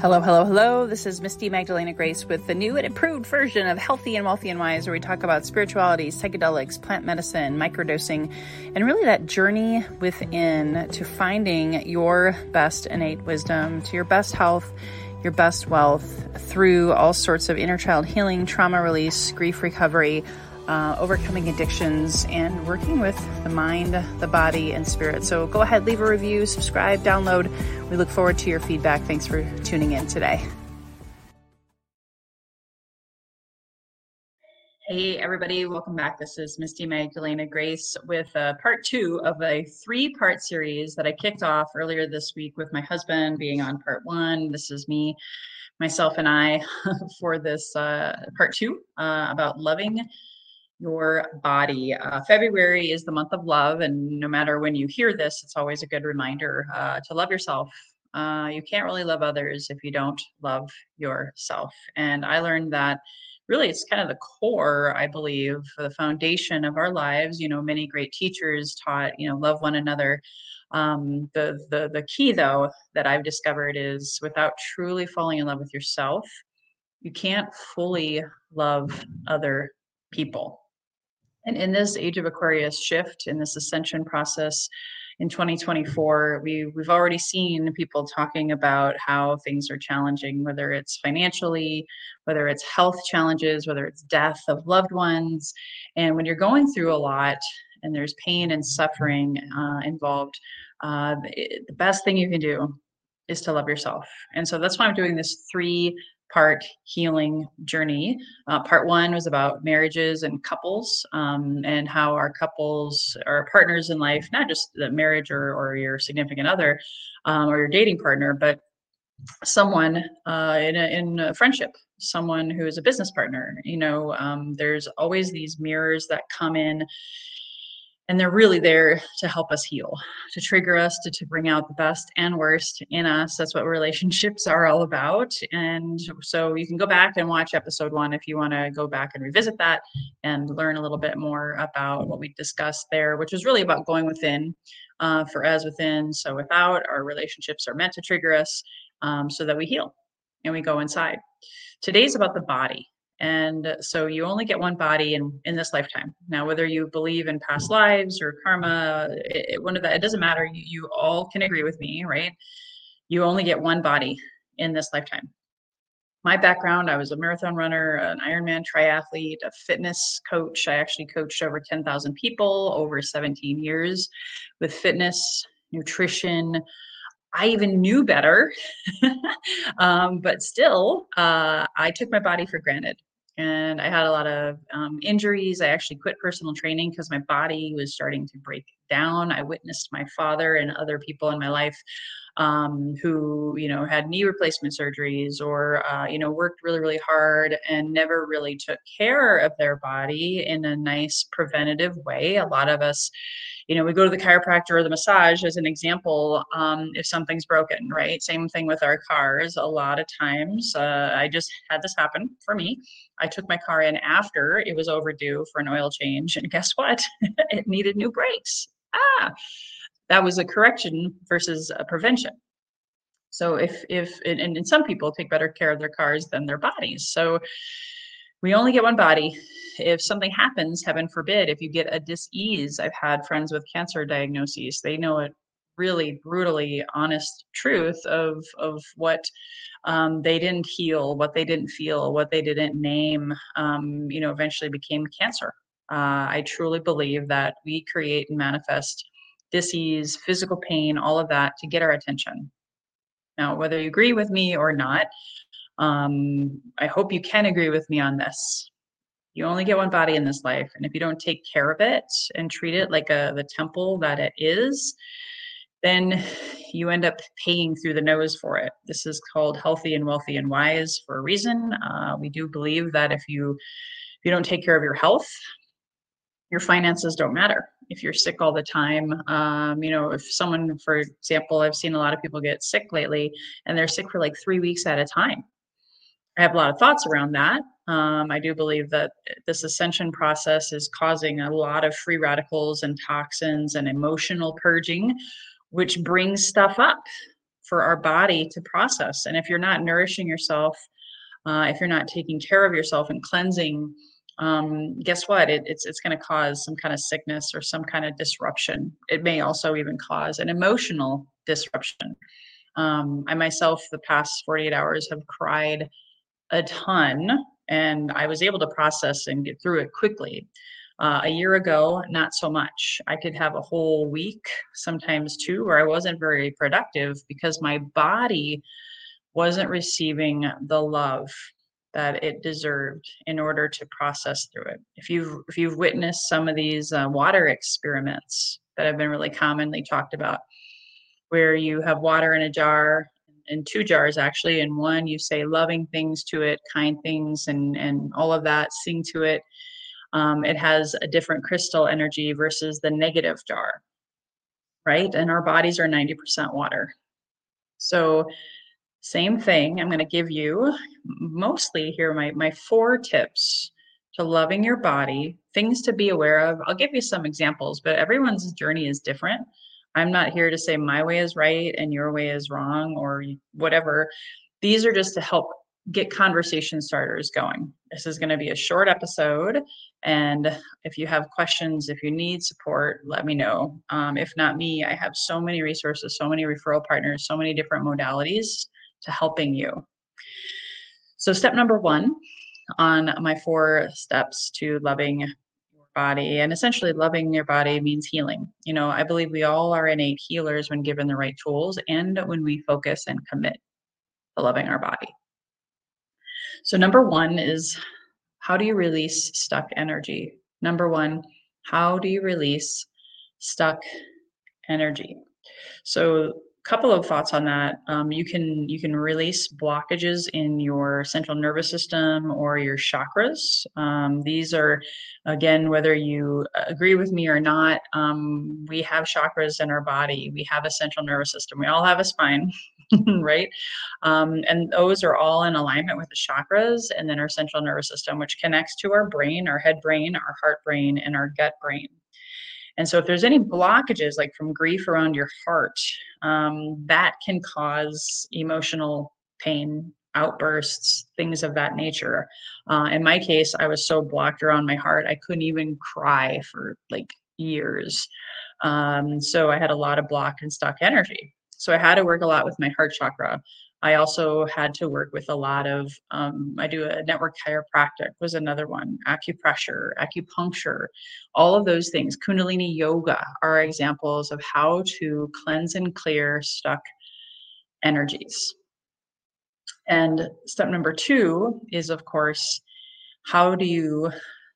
Hello, hello, hello. This is Misty Magdalena Grace with the new and improved version of Healthy and Wealthy and Wise, where we talk about spirituality, psychedelics, plant medicine, microdosing, and really that journey within to finding your best innate wisdom, to your best health, your best wealth through all sorts of inner child healing, trauma release, grief recovery uh, overcoming addictions, and working with the mind, the body, and spirit. So go ahead, leave a review, subscribe, download. We look forward to your feedback. Thanks for tuning in today. Hey, everybody, welcome back. This is Misty Magdalena Grace with uh, part two of a three part series that I kicked off earlier this week with my husband being on part one. This is me, myself, and I for this uh, part two uh, about loving your body. Uh, February is the month of love, and no matter when you hear this, it's always a good reminder uh, to love yourself. Uh, you can't really love others if you don't love yourself. And I learned that really it's kind of the core, I believe, the foundation of our lives. You know, many great teachers taught, you know, love one another. Um, the the the key though that I've discovered is without truly falling in love with yourself, you can't fully love other people. And in this age of Aquarius shift, in this ascension process in 2024, we, we've already seen people talking about how things are challenging, whether it's financially, whether it's health challenges, whether it's death of loved ones. And when you're going through a lot and there's pain and suffering uh, involved, uh, the best thing you can do is to love yourself. And so that's why I'm doing this three part healing journey. Uh, part one was about marriages and couples um, and how our couples, our partners in life, not just the marriage or, or your significant other um, or your dating partner, but someone uh, in, a, in a friendship someone who is a business partner you know um, there's always these mirrors that come in and they're really there to help us heal to trigger us to, to bring out the best and worst in us. That's what relationships are all about. And so you can go back and watch episode one if you want to go back and revisit that and learn a little bit more about what we discussed there which was really about going within uh, for as within so without our relationships are meant to trigger us um, so that we heal and we go inside. Today's about the body and so you only get one body in in this lifetime. Now whether you believe in past lives or karma it, one of that it doesn't matter. You, you all can agree with me right? You only get one body in this lifetime. My background i was a marathon runner an ironman triathlete a fitness coach. I actually coached over 10,000 people over 17 years with fitness nutrition. I even knew better, um, but still, uh, I took my body for granted. And I had a lot of um, injuries. I actually quit personal training because my body was starting to break down. I witnessed my father and other people in my life um, who, you know, had knee replacement surgeries or, uh, you know, worked really, really hard and never really took care of their body in a nice preventative way. A lot of us, you know, we go to the chiropractor or the massage as an example um, if something's broken, right? Same thing with our cars. A lot of times, uh, I just had this happen for me. I took my car in after it was overdue for an oil change, and guess what? it needed new brakes. Ah, that was a correction versus a prevention. So if if and, and some people take better care of their cars than their bodies. So we only get one body if something happens, heaven forbid, if you get a disease, I've had friends with cancer diagnoses, they know it really brutally honest truth of of what um, they didn't heal, what they didn't feel, what they didn't name, um, you know, eventually became cancer. Uh, I truly believe that we create and manifest disease, physical pain, all of that to get our attention. Now, whether you agree with me or not, um, I hope you can agree with me on this. You only get one body in this life and if you don't take care of it and treat it like a the temple that it is then you end up paying through the nose for it. This is called healthy and wealthy and wise for a reason. Uh, we do believe that if you if you don't take care of your health your finances don't matter if you're sick all the time. Um, you know if someone for example i've seen a lot of people get sick lately and they're sick for like three weeks at a time. I have a lot of thoughts around that. Um, I do believe that this ascension process is causing a lot of free radicals and toxins and emotional purging, which brings stuff up for our body to process. And if you're not nourishing yourself, uh, if you're not taking care of yourself and cleansing, um, guess what? It, it's it's going to cause some kind of sickness or some kind of disruption. It may also even cause an emotional disruption. Um, I myself, the past 48 hours, have cried a ton, and I was able to process and get through it quickly. Uh, a year ago, not so much. I could have a whole week, sometimes two, where I wasn't very productive because my body wasn't receiving the love that it deserved in order to process through it. If you've if you've witnessed some of these uh, water experiments that have been really commonly talked about, where you have water in a jar in two jars actually in one you say loving things to it kind things and and all of that sing to it um, it has a different crystal energy versus the negative jar right and our bodies are 90% water so same thing i'm going to give you mostly here my my four tips to loving your body things to be aware of i'll give you some examples but everyone's journey is different I'm not here to say my way is right and your way is wrong or whatever. These are just to help get conversation starters going. This is going to be a short episode. And if you have questions, if you need support, let me know. Um, if not me, I have so many resources, so many referral partners, so many different modalities to helping you. So, step number one on my four steps to loving your body and essentially loving your body means healing. You know i believe we all are innate healers when given the right tools and when we focus and commit to loving our body. So number one is how do you release stuck energy? Number one how do you release stuck energy? So couple of thoughts on that. Um, you can you can release blockages in your central nervous system or your chakras. Um, these are, again, whether you agree with me or not, um, we have chakras in our body. We have a central nervous system. We all have a spine, right? Um, and those are all in alignment with the chakras and then our central nervous system, which connects to our brain, our head brain, our heart brain, and our gut brain. And so, if there's any blockages, like from grief around your heart, um, that can cause emotional pain, outbursts, things of that nature. Uh, in my case, I was so blocked around my heart, I couldn't even cry for like years. Um, so, I had a lot of blocked and stuck energy. So, I had to work a lot with my heart chakra. I also had to work with a lot of, um, I do a network chiropractic was another one, acupressure, acupuncture, all of those things. Kundalini yoga are examples of how to cleanse and clear stuck energies. And step number two is, of course, how do you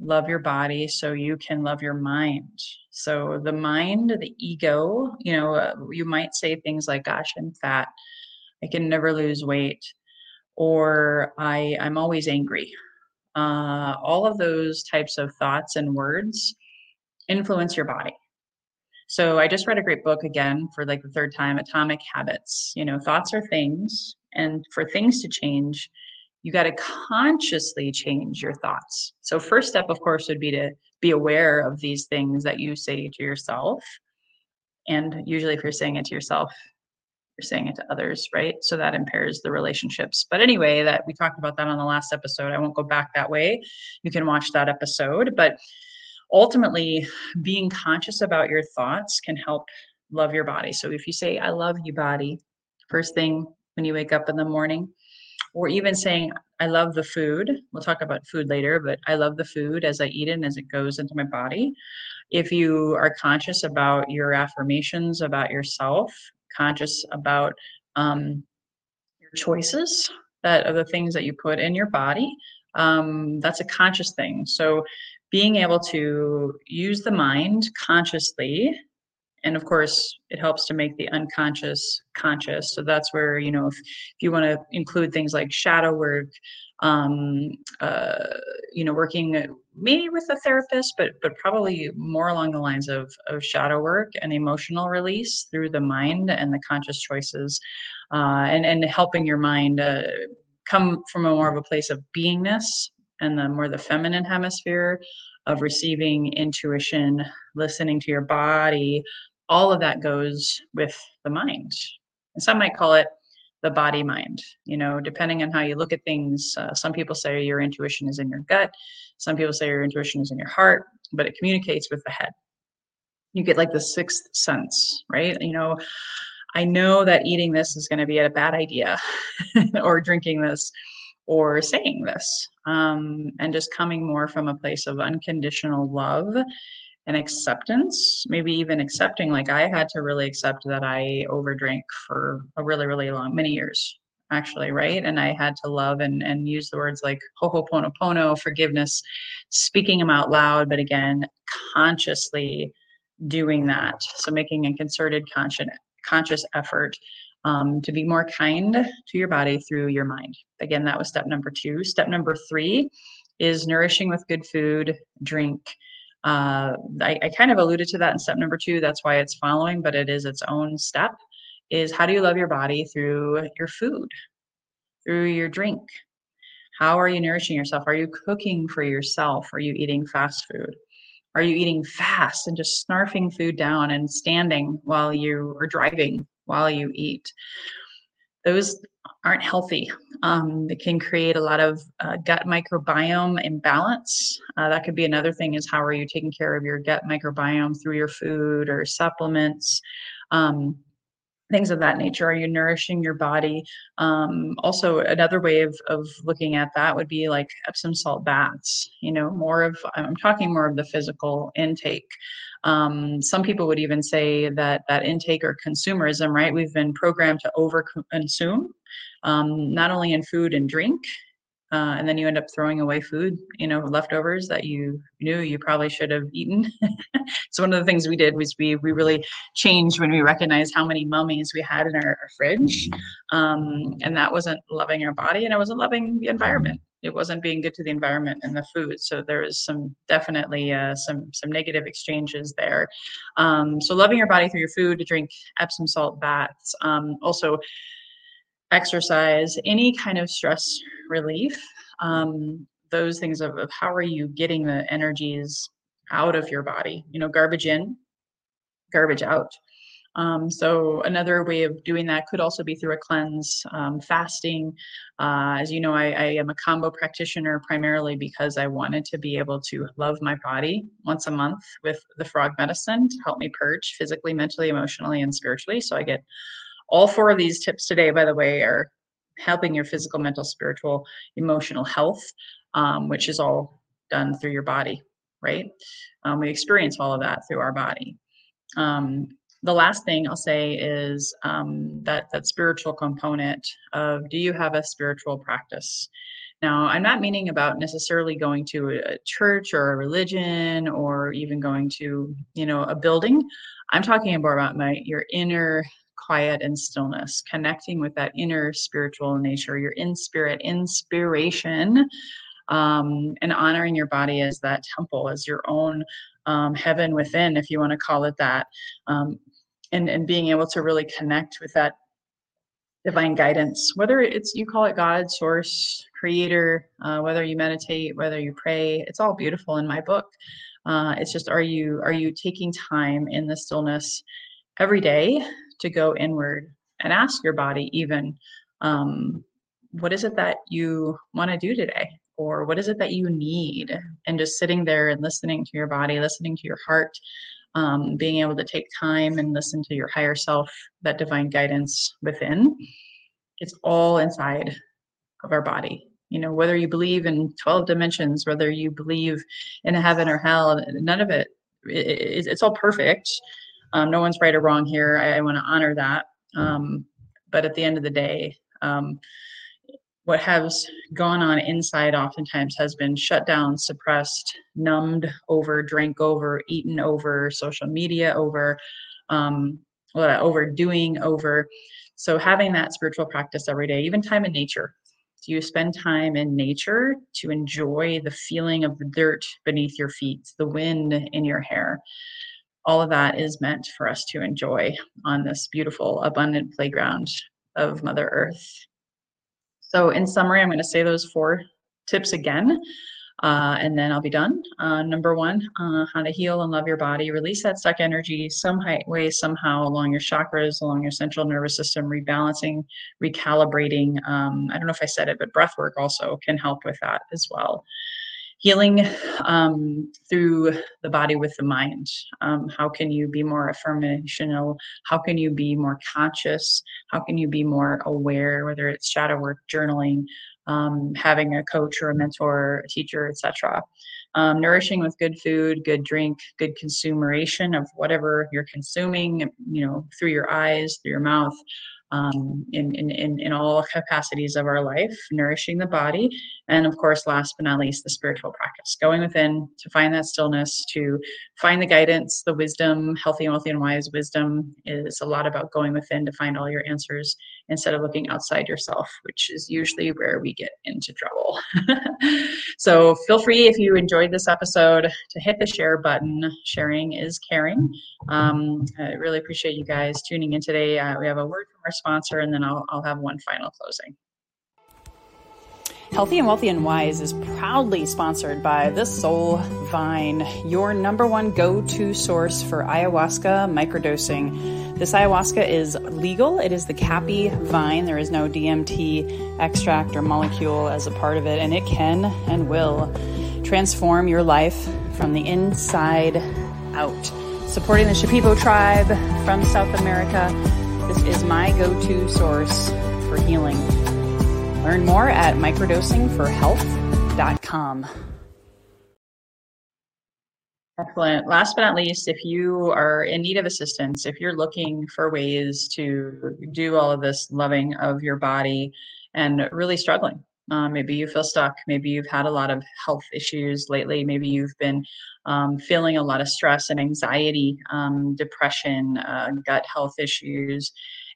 love your body so you can love your mind? So the mind, the ego, you know, uh, you might say things like, gosh, I'm fat I can never lose weight, or I, I'm always angry. Uh, all of those types of thoughts and words influence your body. So I just read a great book again for like the third time, Atomic Habits. You know, thoughts are things, and for things to change, you got to consciously change your thoughts. So first step, of course, would be to be aware of these things that you say to yourself. And usually, if you're saying it to yourself, saying it to others, right? So that impairs the relationships. But anyway, that we talked about that on the last episode. I won't go back that way. You can watch that episode. But ultimately, being conscious about your thoughts can help love your body. So if you say, I love you, body, first thing when you wake up in the morning, or even saying, I love the food. We'll talk about food later, but I love the food as I eat it and as it goes into my body. If you are conscious about your affirmations about yourself, conscious about um, your choices that are the things that you put in your body um, that's a conscious thing. So being able to use the mind consciously and of course it helps to make the unconscious conscious. So that's where you know if, if you want to include things like shadow work um, uh, you know working maybe with a therapist but but probably more along the lines of of shadow work and emotional release through the mind and the conscious choices uh, and and helping your mind uh, come from a more of a place of beingness and the more the feminine hemisphere of receiving intuition listening to your body all of that goes with the mind. And some might call it the body mind, you know, depending on how you look at things. Uh, some people say your intuition is in your gut, some people say your intuition is in your heart, but it communicates with the head. You get like the sixth sense, right? You know, I know that eating this is going to be a bad idea, or drinking this, or saying this, um, and just coming more from a place of unconditional love and acceptance, maybe even accepting, like I had to really accept that I overdrank for a really, really long, many years actually, right? And I had to love and, and use the words like ho'oponopono, forgiveness, speaking them out loud, but again, consciously doing that. So making a concerted conscious conscious effort um, to be more kind to your body through your mind. Again, that was step number two. Step number three is nourishing with good food, drink. Uh, I, I kind of alluded to that in step number two. That's why it's following, but it is its own step. Is how do you love your body through your food, through your drink? How are you nourishing yourself? Are you cooking for yourself? Are you eating fast food? Are you eating fast and just snarfing food down and standing while you are driving while you eat? Those aren't healthy. Um, it can create a lot of uh, gut microbiome imbalance. Uh, that could be another thing is how are you taking care of your gut microbiome through your food or supplements? Um, things of that nature. Are you nourishing your body? Um, also another way of, of looking at that would be like epsom salt baths you know more of i'm talking more of the physical intake. Um, some people would even say that that intake or consumerism right? We've been programmed to over consume um, not only in food and drink uh, and then you end up throwing away food, you know, leftovers that you knew you probably should have eaten. so one of the things we did was we we really changed when we recognized how many mummies we had in our, our fridge, um, and that wasn't loving our body, and it wasn't loving the environment. It wasn't being good to the environment and the food. So there was some definitely uh, some some negative exchanges there. Um, so loving your body through your food, to drink Epsom salt baths. Um, also exercise, any kind of stress relief, um, those things of, of how are you getting the energies out of your body? You know, garbage in, garbage out. Um, so another way of doing that could also be through a cleanse, um, fasting. Uh, as you know, I, I, am a Kambo practitioner primarily because I wanted to be able to love my body once a month with the frog medicine to help me purge physically, mentally, emotionally, and spiritually. So I get all four of these tips today, by the way, are helping your physical, mental, spiritual, emotional health, um, which is all done through your body, right? Um, we experience all of that through our body. Um, the last thing I'll say is um, that that spiritual component of do you have a spiritual practice? Now, I'm not meaning about necessarily going to a church or a religion or even going to, you know, a building. I'm talking more about my your inner quiet and stillness, connecting with that inner spiritual nature, your in spirit inspiration, um, and honoring your body as that temple, as your own um, heaven within, if you want to call it that, um, and and being able to really connect with that divine guidance, whether it's you call it God, source, creator, uh, whether you meditate, whether you pray, it's all beautiful in my book. Uh, it's just are you are you taking time in the stillness every day to go inward and ask your body even um, what is it that you want to do today? Or what is it that you need? And just sitting there and listening to your body listening to your heart um, being able to take time and listen to your higher self that divine guidance within it's all inside of our body. You know whether you believe in 12 dimensions whether you believe in heaven or hell none of it, it it's all perfect um, no one's right or wrong here. I, I want to honor that. Um, but at the end of the day, um, what has gone on inside oftentimes has been shut down, suppressed, numbed over, drank over, eaten over, social media over, um, overdoing over. So having that spiritual practice every day, even time in nature. Do you spend time in nature to enjoy the feeling of the dirt beneath your feet, the wind in your hair? All of that is meant for us to enjoy on this beautiful, abundant playground of Mother Earth. So, in summary, I'm going to say those four tips again. Uh, and then I'll be done. Uh, number one, uh, how to heal and love your body, release that stuck energy some way, somehow along your chakras, along your central nervous system, rebalancing, recalibrating. Um, I don't know if I said it, but breath work also can help with that as well. Healing um, through the body with the mind. Um, how can you be more affirmational? How can you be more conscious? How can you be more aware, whether it's shadow work, journaling, um, having a coach or a mentor, a teacher, etc. Um, nourishing with good food, good drink, good consumeration of whatever you're consuming, you know, through your eyes, through your mouth, um, in, in, in, in all capacities of our life, nourishing the body. And of course, last but not least, the spiritual practice, going within to find that stillness, to find the guidance, the wisdom, healthy, wealthy, and wise wisdom is a lot about going within to find all your answers instead of looking outside yourself, which is usually where we get into trouble. so feel free if you enjoyed this episode to hit the share button. Sharing is caring. Um, I really appreciate you guys tuning in today. Uh, we have a word from our sponsor, and then I'll, I'll have one final closing. Healthy and Wealthy and Wise is proudly sponsored by The Soul Vine, your number one go to source for ayahuasca microdosing. This ayahuasca is legal. It is the caapi vine. There is no DMT extract or molecule as a part of it, and it can and will transform your life from the inside out. Supporting the Shipibo tribe from South America, this is my go to source for healing. Learn more at microdosingforhealth.com. Excellent. Last but not least, if you are in need of assistance, if you're looking for ways to do all of this loving of your body and really struggling, uh, maybe you feel stuck. Maybe you've had a lot of health issues lately. Maybe you've been um, feeling a lot of stress and anxiety, um, depression, uh, gut health issues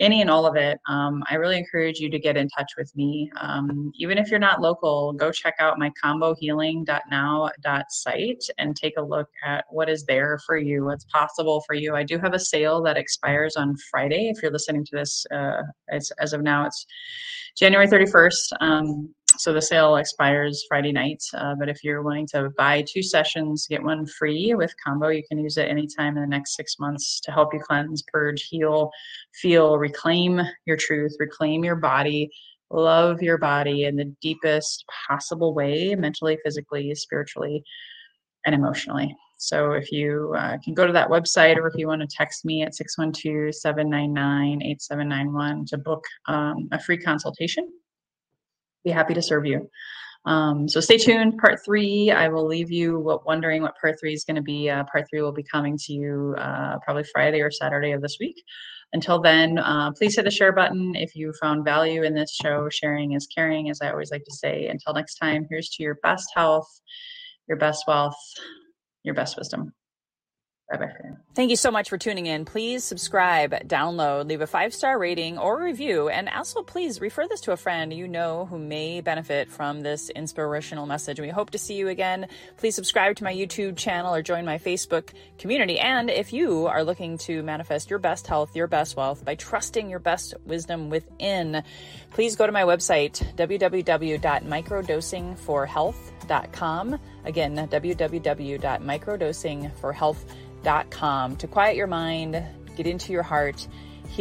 any and all of it, um, I really encourage you to get in touch with me. Um, even if you're not local, go check out my combohealing.now.site and take a look at what is there for you, what's possible for you. I do have a sale that expires on Friday. If you're listening to this, uh, as, as of now, it's January 31st. Um, so the sale expires Friday night. Uh, but if you're wanting to buy two sessions, get one free with Kambo, you can use it anytime in the next six months to help you cleanse, purge, heal, feel, reclaim your truth, reclaim your body, love your body in the deepest possible way, mentally, physically, spiritually, and emotionally. So if you uh, can go to that website or if you want to text me at 612 799 8791 to book um, a free consultation be happy to serve you. Um, so stay tuned. Part three, I will leave you wondering what part three is going to be. Uh, part three will be coming to you uh, probably Friday or Saturday of this week. Until then, uh, please hit the share button if you found value in this show. Sharing is caring, as I always like to say. Until next time, here's to your best health, your best wealth, your best wisdom. Bye bye. Thank you so much for tuning in. Please subscribe, download, leave a five star rating or review, and also please refer this to a friend you know who may benefit from this inspirational message. We hope to see you again. Please subscribe to my YouTube channel or join my Facebook community. And if you are looking to manifest your best health, your best wealth by trusting your best wisdom within, please go to my website, www.microdosingforhealth.com. Again, www.microdosingforhealth.com to quiet your mind, get into your heart,